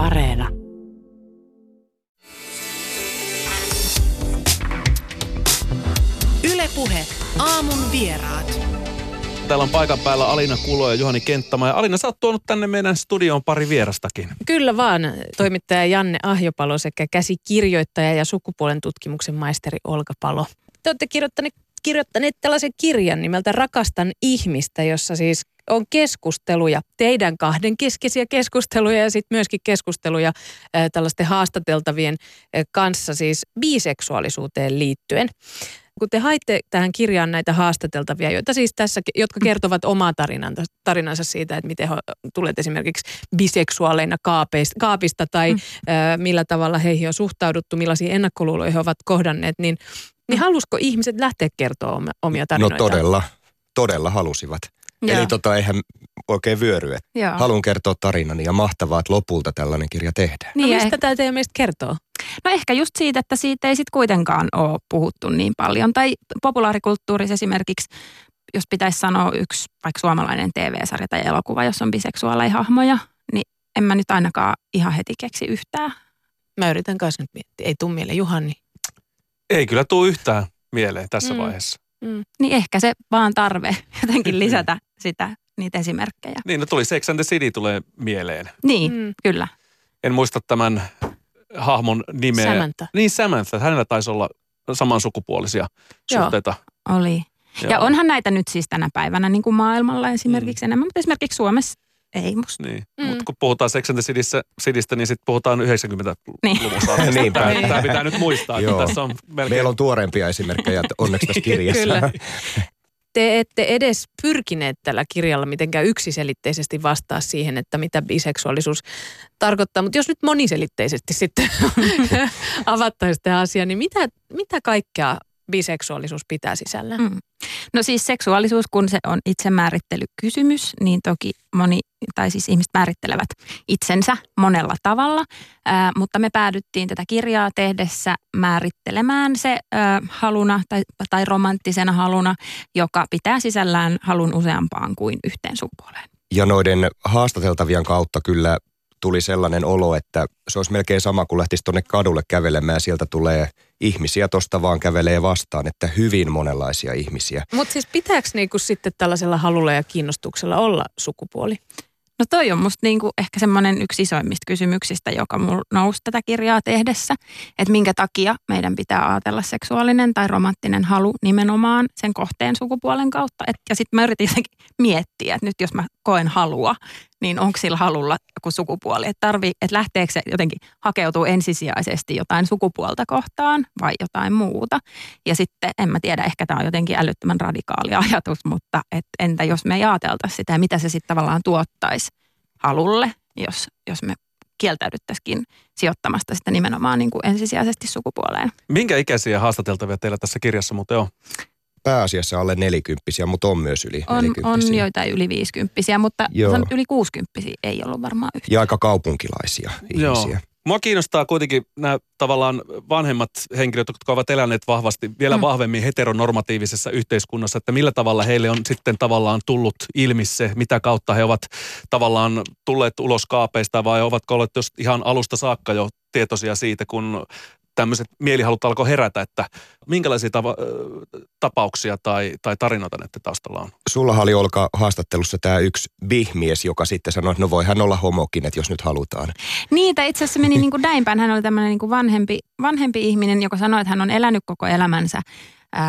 Areena. Ylepuhe aamun vieraat. Täällä on paikan päällä Alina Kulo ja Juhani Kenttämä. Ja Alina, sä oot tuonut tänne meidän studioon pari vierastakin. Kyllä vaan, toimittaja Janne Ahjopalo sekä käsikirjoittaja ja sukupuolen tutkimuksen maisteri Olka Palo. Te olette kirjoittaneet, kirjoittaneet tällaisen kirjan nimeltä Rakastan ihmistä, jossa siis on keskusteluja, teidän kahden keskeisiä keskusteluja ja sitten myöskin keskusteluja äh, tällaisten haastateltavien äh, kanssa siis biseksuaalisuuteen liittyen kun te haitte tähän kirjaan näitä haastateltavia, joita siis tässä, jotka kertovat omaa tarinansa, tarinansa siitä, että miten he tulet esimerkiksi biseksuaaleina kaapeista, kaapista tai mm. ö, millä tavalla heihin on suhtauduttu, millaisia ennakkoluuloja he ovat kohdanneet, niin, niin mm. halusko ihmiset lähteä kertoa omia tarinoita? No todella, todella halusivat. Joo. Eli tota, eihän oikein vyöry, haluan kertoa tarinani ja mahtavaa, että lopulta tällainen kirja tehdään. Niin, no mistä tämä teidän mielestä kertoo? No ehkä just siitä, että siitä ei sitten kuitenkaan ole puhuttu niin paljon. Tai populaarikulttuurissa esimerkiksi, jos pitäisi sanoa yksi vaikka suomalainen TV-sarja tai elokuva, jos on biseksuaaleja hahmoja, niin en mä nyt ainakaan ihan heti keksi yhtään. Mä yritän kanssa nyt miettiä. Ei tuu mieleen Juhani. Ei kyllä tuu yhtään mieleen tässä mm. vaiheessa. Mm. Niin ehkä se vaan tarve jotenkin lisätä sitä, niitä esimerkkejä. Niin, no tuli Sex and the City tulee mieleen. Niin, mm. kyllä. En muista tämän hahmon nimeä. Samantha. Niin Samantha. Hänellä taisi olla samansukupuolisia Joo, suhteita. oli. Joo. Ja onhan näitä nyt siis tänä päivänä niin kuin maailmalla esimerkiksi mm. enemmän, mutta esimerkiksi Suomessa ei musta. Niin, mm. mutta kun puhutaan Sex and the Citystä, niin sitten puhutaan 90-luvussa. Niin. Niinpä. Tämä, tämä pitää nyt muistaa, että tässä on melkein... Meillä on tuoreempia esimerkkejä onneksi tässä kirjassa. Kyllä te ette edes pyrkineet tällä kirjalla mitenkään yksiselitteisesti vastaa siihen, että mitä biseksuaalisuus tarkoittaa. Mutta jos nyt moniselitteisesti sitten avattaisiin tämä asia, niin mitä, mitä kaikkea biseksuaalisuus pitää sisällä? Mm. No siis seksuaalisuus, kun se on itsemäärittelykysymys, niin toki moni, tai siis ihmiset määrittelevät itsensä monella tavalla, ää, mutta me päädyttiin tätä kirjaa tehdessä määrittelemään se ää, haluna tai, tai romanttisena haluna, joka pitää sisällään halun useampaan kuin yhteen sukupuoleen. Ja noiden haastateltavien kautta kyllä tuli sellainen olo, että se olisi melkein sama kuin lähtisi tuonne kadulle kävelemään ja sieltä tulee ihmisiä tuosta vaan kävelee vastaan, että hyvin monenlaisia ihmisiä. Mutta siis pitääkö niinku sitten tällaisella halulla ja kiinnostuksella olla sukupuoli? No toi on musta niinku ehkä semmoinen yksi isoimmista kysymyksistä, joka mulla nousi tätä kirjaa tehdessä. Että minkä takia meidän pitää ajatella seksuaalinen tai romanttinen halu nimenomaan sen kohteen sukupuolen kautta. Et, ja sitten mä yritin miettiä, että nyt jos mä koen halua, niin onko sillä halulla joku sukupuoli? Että tarvii, että lähteekö se jotenkin hakeutuu ensisijaisesti jotain sukupuolta kohtaan vai jotain muuta. Ja sitten en mä tiedä, ehkä tämä on jotenkin älyttömän radikaali ajatus, mutta et entä jos me ajateltaisiin sitä, mitä se sitten tavallaan tuottaisi halulle, jos, jos me kieltäydyttäisikin sijoittamasta sitä nimenomaan niin kuin ensisijaisesti sukupuoleen. Minkä ikäisiä haastateltavia teillä tässä kirjassa muuten on? Pääasiassa alle nelikymppisiä, mutta on myös yli on, nelikymppisiä. On joitain yli viisikymppisiä, mutta Joo. yli kuusikymppisiä ei ollut varmaan yhtään. Ja aika kaupunkilaisia ihmisiä. Joo. Mua kiinnostaa kuitenkin nämä tavallaan vanhemmat henkilöt, jotka ovat eläneet vahvasti, vielä mm. vahvemmin heteronormatiivisessa yhteiskunnassa, että millä tavalla heille on sitten tavallaan tullut ilmi se, mitä kautta he ovat tavallaan tulleet ulos kaapeista vai ovatko olleet ihan alusta saakka jo tietoisia siitä, kun tämmöiset mielihalut alkoi herätä, että minkälaisia tava, tapauksia tai, tai tarinoita näiden taustalla on? Sulla oli Olka haastattelussa tämä yksi bihmies, joka sitten sanoi, että no voi hän olla homokin, että jos nyt halutaan. Niitä itse asiassa meni niin kuin näin päin. Hän oli tämmöinen niin kuin vanhempi, vanhempi ihminen, joka sanoi, että hän on elänyt koko elämänsä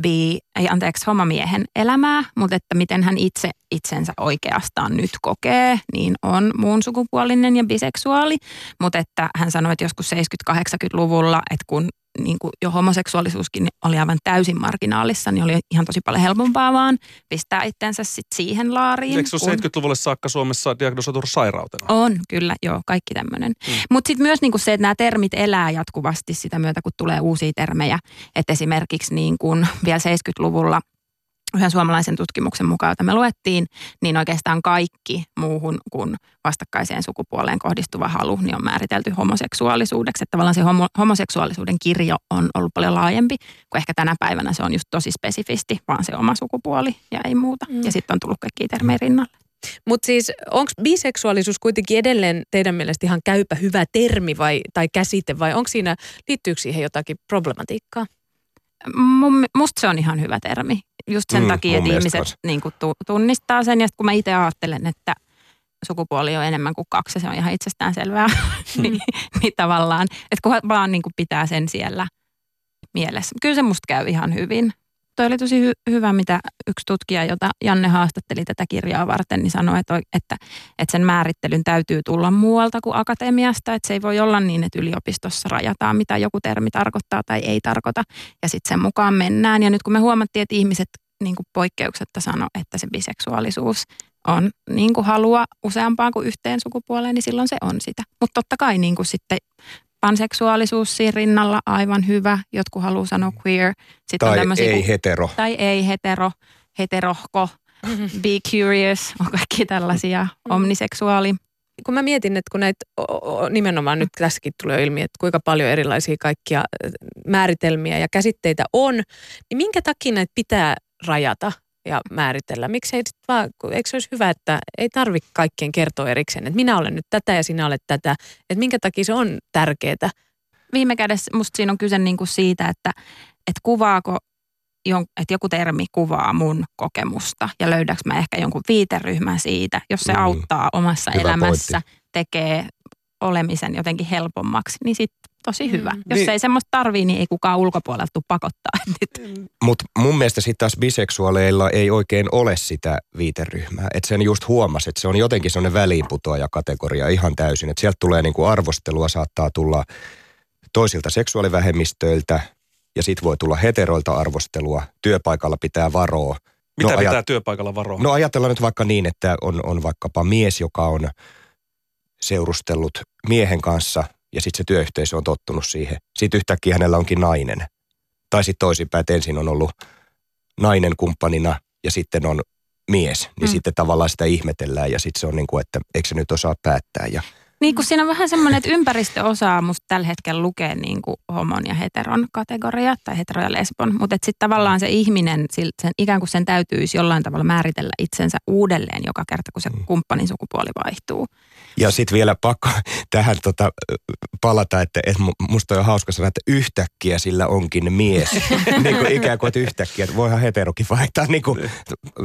bi, ei anteeksi, homomiehen elämää, mutta että miten hän itse itsensä oikeastaan nyt kokee, niin on muun sukupuolinen ja biseksuaali. Mutta että hän sanoi, että joskus 70-80-luvulla, että kun niin kuin jo homoseksuaalisuuskin oli aivan täysin marginaalissa, niin oli ihan tosi paljon helpompaa vaan pistää itsensä sit siihen laariin. Eikö se kun... 70-luvulle saakka Suomessa diagnosoitu sairautena? On, kyllä, joo, kaikki tämmöinen. Hmm. Mutta sitten myös niin kuin se, että nämä termit elää jatkuvasti sitä myötä, kun tulee uusia termejä. Että esimerkiksi niin kuin vielä 70-luvulla yhden suomalaisen tutkimuksen mukaan, jota me luettiin, niin oikeastaan kaikki muuhun kuin vastakkaiseen sukupuoleen kohdistuva halu niin on määritelty homoseksuaalisuudeksi. Että tavallaan se homo, homoseksuaalisuuden kirjo on ollut paljon laajempi, kun ehkä tänä päivänä se on just tosi spesifisti, vaan se oma sukupuoli ja ei muuta. Mm. Ja sitten on tullut kaikki termejä rinnalle. Mutta siis onko biseksuaalisuus kuitenkin edelleen teidän mielestä ihan käypä hyvä termi vai, tai käsite vai onko siinä, liittyykö siihen jotakin problematiikkaa? Mun, musta se on ihan hyvä termi. Just sen Mm, mm, takia, että ihmiset niin kuin, tu, tunnistaa sen. Ja kun mä itse ajattelen, että sukupuoli on enemmän kuin kaksi, se on ihan itsestään selvää, niin, niin tavallaan, että kun vaan niin kuin pitää sen siellä mielessä. Kyllä se musta käy ihan hyvin. Toi oli tosi hy- hyvä, mitä yksi tutkija, jota Janne haastatteli tätä kirjaa varten, niin sanoi, että, että, että sen määrittelyn täytyy tulla muualta kuin akatemiasta. Että se ei voi olla niin, että yliopistossa rajataan, mitä joku termi tarkoittaa tai ei tarkoita. Ja sitten sen mukaan mennään. Ja nyt kun me huomattiin, että ihmiset niin kuin poikkeuksetta sano, että se biseksuaalisuus on niin kuin halua useampaan kuin yhteen sukupuoleen, niin silloin se on sitä. Mutta totta kai niin kuin sitten panseksuaalisuus siinä rinnalla aivan hyvä. Jotkut haluaa sanoa queer. Sitten on Tai tämmöisiä ei kuin- hetero. tai ei hetero, heterohko, be curious, on kaikki tällaisia, omniseksuaali. kun mä mietin, että kun näitä nimenomaan nyt tässäkin tulee ilmi, että kuinka paljon erilaisia kaikkia määritelmiä ja käsitteitä on, niin minkä takia näitä pitää rajata ja määritellä? Miksi ei sit vaan, kun- eikö se olisi hyvä, että ei tarvitse kaikkien kertoa erikseen, että minä olen nyt tätä ja sinä olet tätä, että minkä takia se on tärkeää? Viime kädessä musta siinä on kyse niinku siitä, että, että kuvaako, jon, että joku termi kuvaa mun kokemusta ja löydäks mä ehkä jonkun viiteryhmän siitä, jos se Mm. auttaa omassa Hyvä elämässä, tekee olemisen jotenkin helpommaksi, niin sit tosi hyvä. Mm. Jos Niin. ei semmoista tarvii, niin ei kukaan ulkopuolelta tule pakottaa. Mutta mun mielestä sitten taas biseksuaaleilla ei oikein ole sitä viiteryhmää. Että sen just huomasi, että se on jotenkin sellainen väliinputoaja kategoria ihan täysin. Että sieltä tulee niinku arvostelua, saattaa tulla toisilta seksuaalivähemmistöiltä ja sitten voi tulla heteroilta arvostelua. Työpaikalla pitää varoa. Mitä No, pitää ajat- työpaikalla varoa? No ajatellaan nyt vaikka niin, että on, on vaikkapa mies, joka on seurustellut miehen kanssa ja sitten se työyhteisö on tottunut siihen. Sitten yhtäkkiä hänellä onkin nainen. Tai sitten toisinpäin, että ensin on ollut nainen kumppanina ja sitten on mies. Niin Mm. sitten tavallaan sitä ihmetellään ja sitten se on niin kuin, että eikö se nyt osaa päättää. Ja, Niin kuin siinä on vähän semmoinen, että ympäristö osaa musta tällä hetkellä lukea niin kuin homon ja heteron kategoria tai hetero ja lesbon, mutta sitten tavallaan se ihminen, sil- sen, ikään kuin sen täytyisi jollain tavalla määritellä itsensä uudelleen joka kerta, kun se Mm. kumppanin sukupuoli vaihtuu. ja sitten vielä pakko tähän tota, palata, että, että mu- musta on jo hauska sanoa, että yhtäkkiä sillä onkin mies. niin kuin ikään kuin, että yhtäkkiä, että voihan heterokin vaihtaa. Niin kuin,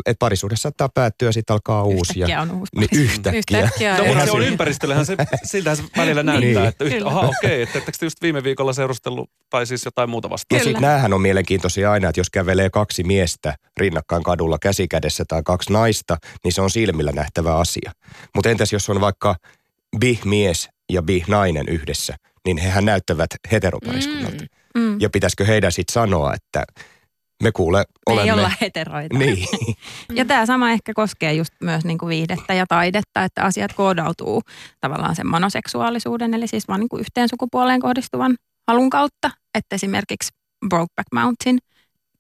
että parisuudessa saattaa päättyä ja sitten alkaa uusi. Yhtäkkiä Ja, on uusi niin yhtäkkiä. Yhtäkkiä. No, se on ympäristöllähän se, siltähän se välillä näyttää, Niin. että yhtä, aha okei, että ettekö te just viime viikolla seurustellut tai siis jotain muuta Ja vastaan. sitten näähän on mielenkiintoisia aina, että jos kävelee kaksi miestä rinnakkain kadulla käsikädessä tai kaksi naista, niin se on silmillä nähtävä asia. Mutta entäs jos on vaikka bi-mies ja bi-nainen yhdessä, niin hehän näyttävät heteropariskunnalta. Mm. Mm. Ja pitäisikö heidän sitten sanoa, että me kuule Me olemme... ei olla heteroita. Niin, Ja tämä sama ehkä koskee just myös niin kuin viihdettä ja taidetta, että asiat koodautuu tavallaan sen monoseksuaalisuuden, eli siis vaan niin kuin yhteen sukupuoleen kohdistuvan halun kautta. Että esimerkiksi Brokeback Mountain,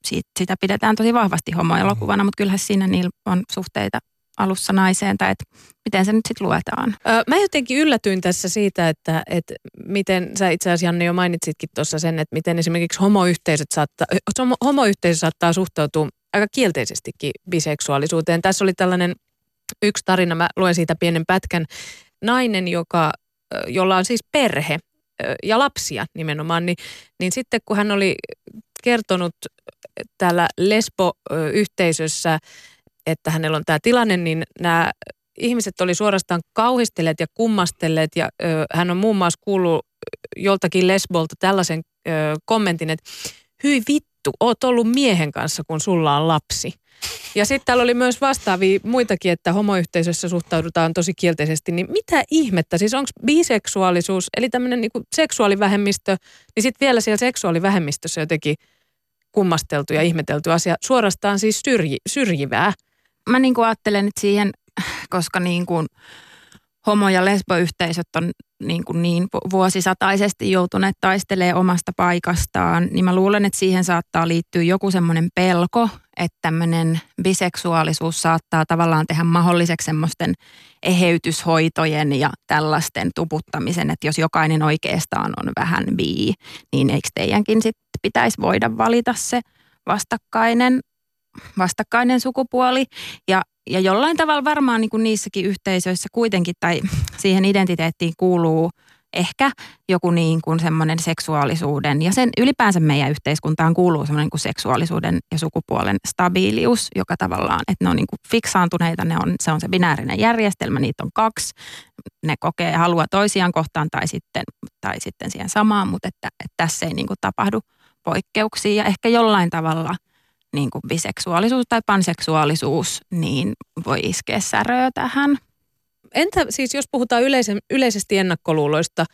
siitä, sitä pidetään tosi vahvasti homoelokuvana, mutta kyllähän siinä niillä on suhteita alussa naiseen, tai että miten se nyt sitten luetaan. Ö, Mä jotenkin yllätyin tässä siitä, että, että miten sä itse asiassa Janne jo mainitsitkin tuossa sen, että miten esimerkiksi homoyhteisöt saattaa, homo, homoyhteisö saattaa suhtautua aika kielteisestikin biseksuaalisuuteen. Tässä oli tällainen yksi tarina, mä luen siitä pienen pätkän. Nainen, joka, jolla on siis perhe ja lapsia nimenomaan, niin, niin sitten kun hän oli kertonut täällä Lesbo-yhteisössä, että hänellä on tämä tilanne, niin nämä ihmiset oli suorastaan kauhistelleet ja kummastelleet ja ö, hän on muun muassa kuullut joltakin lesbolta tällaisen ö, kommentin, että hyi vittu, oot ollut miehen kanssa, kun sulla on lapsi. Ja sitten täällä oli myös vastaavia muitakin, että homoyhteisössä suhtaudutaan tosi kielteisesti. Niin mitä ihmettä? Siis onko biseksuaalisuus, eli tämmöinen niinku seksuaalivähemmistö, niin sitten vielä siellä seksuaalivähemmistössä jotenkin kummasteltu ja ihmetelty asia, suorastaan siis syrji, syrjivää. Mä niin kuin ajattelen, että siihen, koska niin kuin homo- ja lesboyhteisöt on niin, kuin niin vu- vuosisataisesti joutuneet taistelemaan omasta paikastaan, niin mä luulen, että siihen saattaa liittyä joku semmoinen pelko, että tämmöinen biseksuaalisuus saattaa tavallaan tehdä mahdolliseksi semmoisten eheytyshoitojen ja tällaisten tuputtamisen, että jos jokainen oikeastaan on vähän bi, niin eikö teidänkin sitten pitäisi voida valita se vastakkainen vastakkainen sukupuoli. Ja ja jollain tavalla varmaan niin kuin niissäkin yhteisöissä kuitenkin tai siihen identiteettiin kuuluu ehkä joku niin kuin semmoinen seksuaalisuuden ja sen ylipäänsä meidän yhteiskuntaan kuuluu semmoinen niin kuin seksuaalisuuden ja sukupuolen stabiilius, joka tavallaan, että ne on niin kuin fiksaantuneita, ne on, se on se binäärinen järjestelmä, niitä on kaksi, ne kokee halua toisiaan kohtaan tai sitten, tai sitten siihen samaan, mutta että, että tässä ei niin kuin tapahdu poikkeuksia ja ehkä jollain tavalla niin kuin biseksuaalisuus tai panseksuaalisuus niin voi iskeä säröä tähän. Entä siis jos puhutaan yleisen, yleisesti ennakkoluuloista,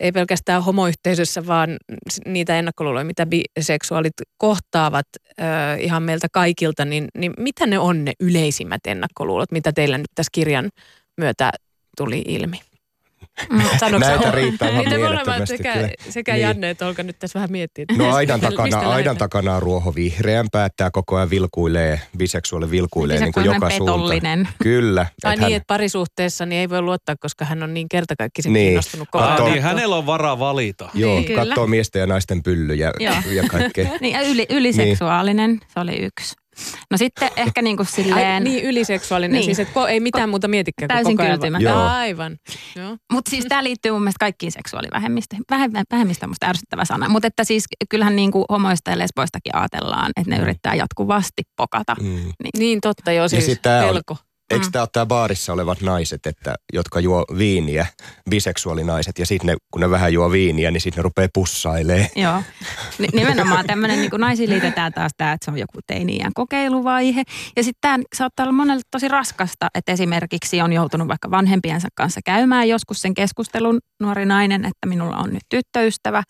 ei pelkästään homoyhteisössä, vaan niitä ennakkoluuloja, mitä biseksuaalit kohtaavat äh, ihan meiltä kaikilta, niin, niin mitä ne on ne yleisimmät ennakkoluulot, mitä teillä nyt tässä kirjan myötä tuli ilmi? Mm. Näitä riittää ihan Niitä mielettömästi. sekä, kyllä. sekä Niin. Janne että Olka nyt tässä vähän miettii. että No aidan takana, aidan takana on ruoho vihreän päättää koko ajan vilkuilee, biseksuaali vilkuilee niin kuin joka suuntaan. Kyllä. Ai et niin, hän- että parisuhteessa niin ei voi luottaa, koska hän on niin kertakaikkisen Niin. kiinnostunut koko ajan. niin, hänellä on varaa valita. Joo, Niin, katsoo miesten ja naisten pyllyjä Joo. ja kaikkea. Niin, ja yli, yliseksuaalinen, se oli yksi. No sitten ehkä niin kuin Ai, silleen, niin yliseksuaalinen, Niin. siis että ko- ei mitään muuta mietikään kuin Täysin koko ajan. kyltymätön. Joo. Aivan. Joo. mutta siis tämä liittyy mun mielestä kaikkiin seksuaalivähemmistöihin. Vähemmistö, vähemmistö on musta ärsyttävä sana, mutta että siis kyllähän niin kuin homoista ja lesboistakin ajatellaan, että ne yrittää jatkuvasti pokata. Mm. Niin totta joo, siis sit tää on- pelko. Eikö tämä ole tämä baarissa olevat naiset, että, jotka juo viiniä, biseksuaalinaiset, ja sitten kun ne vähän juo viiniä, niin sitten ne rupeaa pussailee. Joo. Ni- Nimenomaan tämmöinen, niin naisiin liitetään taas tämä, että se on joku teini-iän kokeiluvaihe. Ja sitten tämä saattaa olla monelle tosi raskasta, että esimerkiksi on joutunut vaikka vanhempiensa kanssa käymään joskus sen keskustelun nuori nainen, että minulla on nyt tyttöystävä.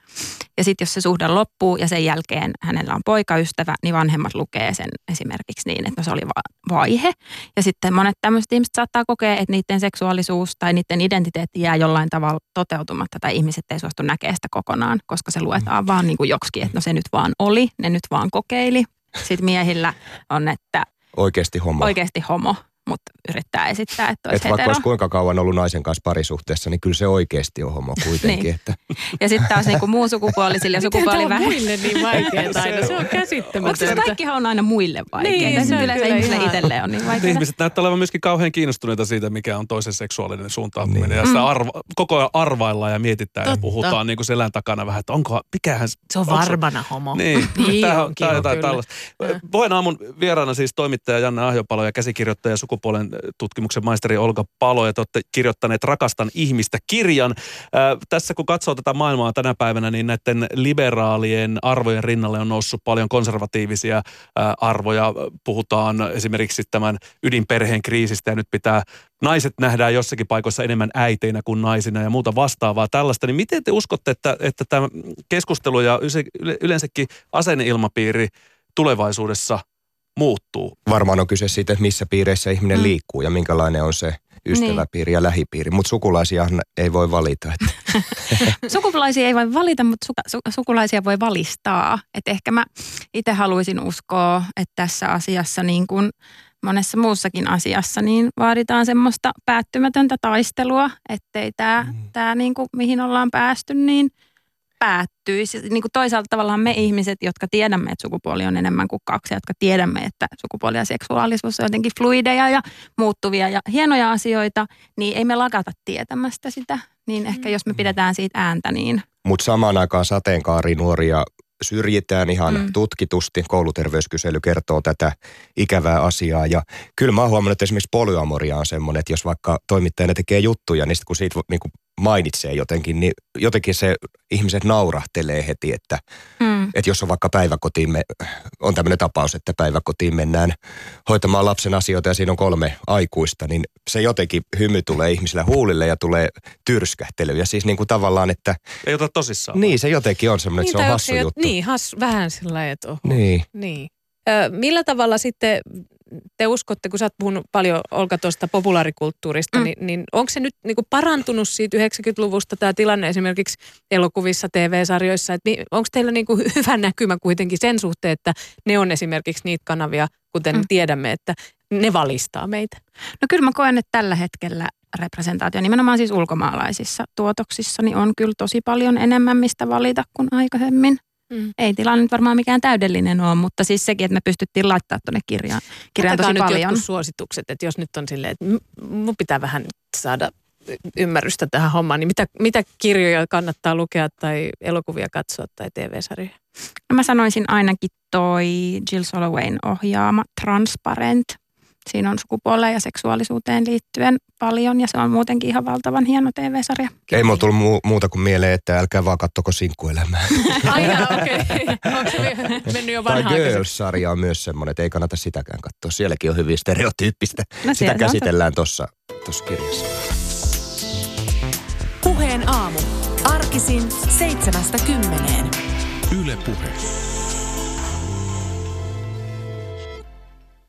Ja sitten jos se suhde loppuu ja sen jälkeen hänellä on poikaystävä, niin vanhemmat lukee sen esimerkiksi niin, että no se oli va- vaihe. Ja sitten monet tämmöiset ihmiset saattaa kokea, että niiden seksuaalisuus tai niiden identiteetti jää jollain tavalla toteutumatta tai ihmiset ei suostu näkemään sitä kokonaan, koska se luetaan vaan niin kuin joksikin, että no se nyt vaan oli, ne nyt vaan kokeili. Sitten miehillä on, että Oikeasti homo. oikeasti homo, mutta yrittää esittää, että olisi Että vaikka olisi kuinka kauan ollut naisen kanssa parisuhteessa, niin kyllä se oikeasti on homo kuitenkin. Niin. Että, Ja sitten taas niin kuin muun sukupuolisille ja Miten tämä on sukupuolivähemmistöille. muille niin vaikeaa aina? Se on Onko se käsittämätöntä. kaikkihan on aina muille vaikeita? Niin, Niin, se on yleensä kyllä ihmisille ihan- itselleen on niin vaikeaa. Ihmiset näyttää olevan myöskin kauhean kiinnostuneita siitä, mikä on toisen seksuaalinen suuntautuminen. Niin. Ja sitä arva, koko ajan arvaillaan ja mietitään ja Totta. puhutaan niin kuin selän takana vähän, että onko, mikähän... Se on onko varmana homo. Niin, Niin tää on jotain tällaista. Voin aamun vieraana siis toimittaja Janne Ahjopalo ja käsikirjoittaja sukupuolen tutkimuksen maisteri Olga Palo. Ja te olette kirjoittaneet Rakastan ihmistä kirjan. Ää, tässä kun katsoo tätä maailmaa tänä päivänä, niin näiden liberaalien arvojen rinnalle on noussut paljon konservatiivisia ää, arvoja. Puhutaan esimerkiksi tämän ydinperheen kriisistä ja nyt pitää naiset nähdään jossakin paikoissa enemmän äiteinä kuin naisina ja muuta vastaavaa tällaista. Niin miten te uskotte, että, että tämä keskustelu ja yleensäkin asenneilmapiiri tulevaisuudessa muuttuu? varmaan on kyse siitä, että missä piireissä ihminen Mm. liikkuu ja minkälainen on se ystäväpiiri ja lähipiiri. Mutta sukulaisia ei voi valita. Että, Sukulaisia ei voi valita, mutta su- su- sukulaisia voi valistaa. Et ehkä mä itse haluaisin uskoa, että tässä asiassa niin kuin monessa muussakin asiassa niin vaaditaan semmoista päättymätöntä taistelua, ettei tämä, Mm. tää niin kuin, mihin ollaan päästy, niin päättyisi. Niin kuin toisaalta tavallaan me ihmiset, jotka tiedämme, että sukupuoli on enemmän kuin kaksi, jotka tiedämme, että sukupuoli ja seksuaalisuus on jotenkin fluideja ja muuttuvia ja hienoja asioita, niin ei me lakata tietämästä sitä. Niin ehkä jos me pidetään siitä ääntä, niin Mutta samaan aikaan sateenkaari nuoria syrjitään ihan Mm. mm. tutkitusti. Kouluterveyskysely kertoo tätä ikävää asiaa. Ja kyllä mä oon huomannut, että esimerkiksi polyamoria on semmoinen, että jos vaikka toimittajana tekee juttuja, niin sit kun siitä niin kuin mainitsee jotenkin, niin jotenkin se ihmiset naurahtelee heti, että, mm, että jos on vaikka päiväkotiin, me, on tämmöinen tapaus, että päiväkotiin mennään hoitamaan lapsen asioita ja siinä on kolme aikuista, niin se jotenkin hymy tulee ihmisillä huulille ja tulee tyrskähtely. Ja siis niin kuin tavallaan, että Ei ota tosissaan. niin se jotenkin on semmoinen, että se on onko hassu jo- juttu. Niin, has, vähän sillä lailla, että oho. Niin. Niin. Ö, millä tavalla sitten te uskotte, kun sä oot puhunut paljon Olka tuosta populaarikulttuurista, Mm. niin, niin onko se nyt niin kuin parantunut siitä 90-luvusta tämä tilanne esimerkiksi elokuvissa, TV-sarjoissa, että onko teillä niin kuin hyvä näkymä kuitenkin sen suhteen, että ne on esimerkiksi niitä kanavia, kuten mm. tiedämme, että ne valistaa meitä? No kyllä mä koen, että tällä hetkellä representaatio nimenomaan siis ulkomaalaisissa tuotoksissa niin on kyllä tosi paljon enemmän mistä valita kuin aikaisemmin. Mm. Ei tilanne nyt varmaan mikään täydellinen ole, mutta siis sekin, että me pystyttiin laittamaan tuonne kirjaan, kirjaan tosi nyt paljon. jotkut suositukset, että jos nyt on silleen, että mun pitää vähän saada ymmärrystä tähän hommaan, niin mitä, mitä kirjoja kannattaa lukea tai elokuvia katsoa tai TV-sarjoja? No mä sanoisin ainakin toi Jill Solowayn ohjaama Transparent. Siinä on sukupuoleen ja seksuaalisuuteen liittyen paljon ja se on muutenkin ihan valtavan hieno TV-sarja. Ei mulla tullut mu- muuta kuin mieleen, että älkää vaan kattoko sinkkuelämää. Ai okei. Okay. Onko se mennyt jo vanhaan? Tai Girls-sarja on myös semmoinen, että ei kannata sitäkään katsoa. Sielläkin on hyvin stereotyyppistä. No Sitä käsitellään tuossa kirjassa. Puheen aamu. Arkisin seitsemästä kymmeneen. Yle Puhe.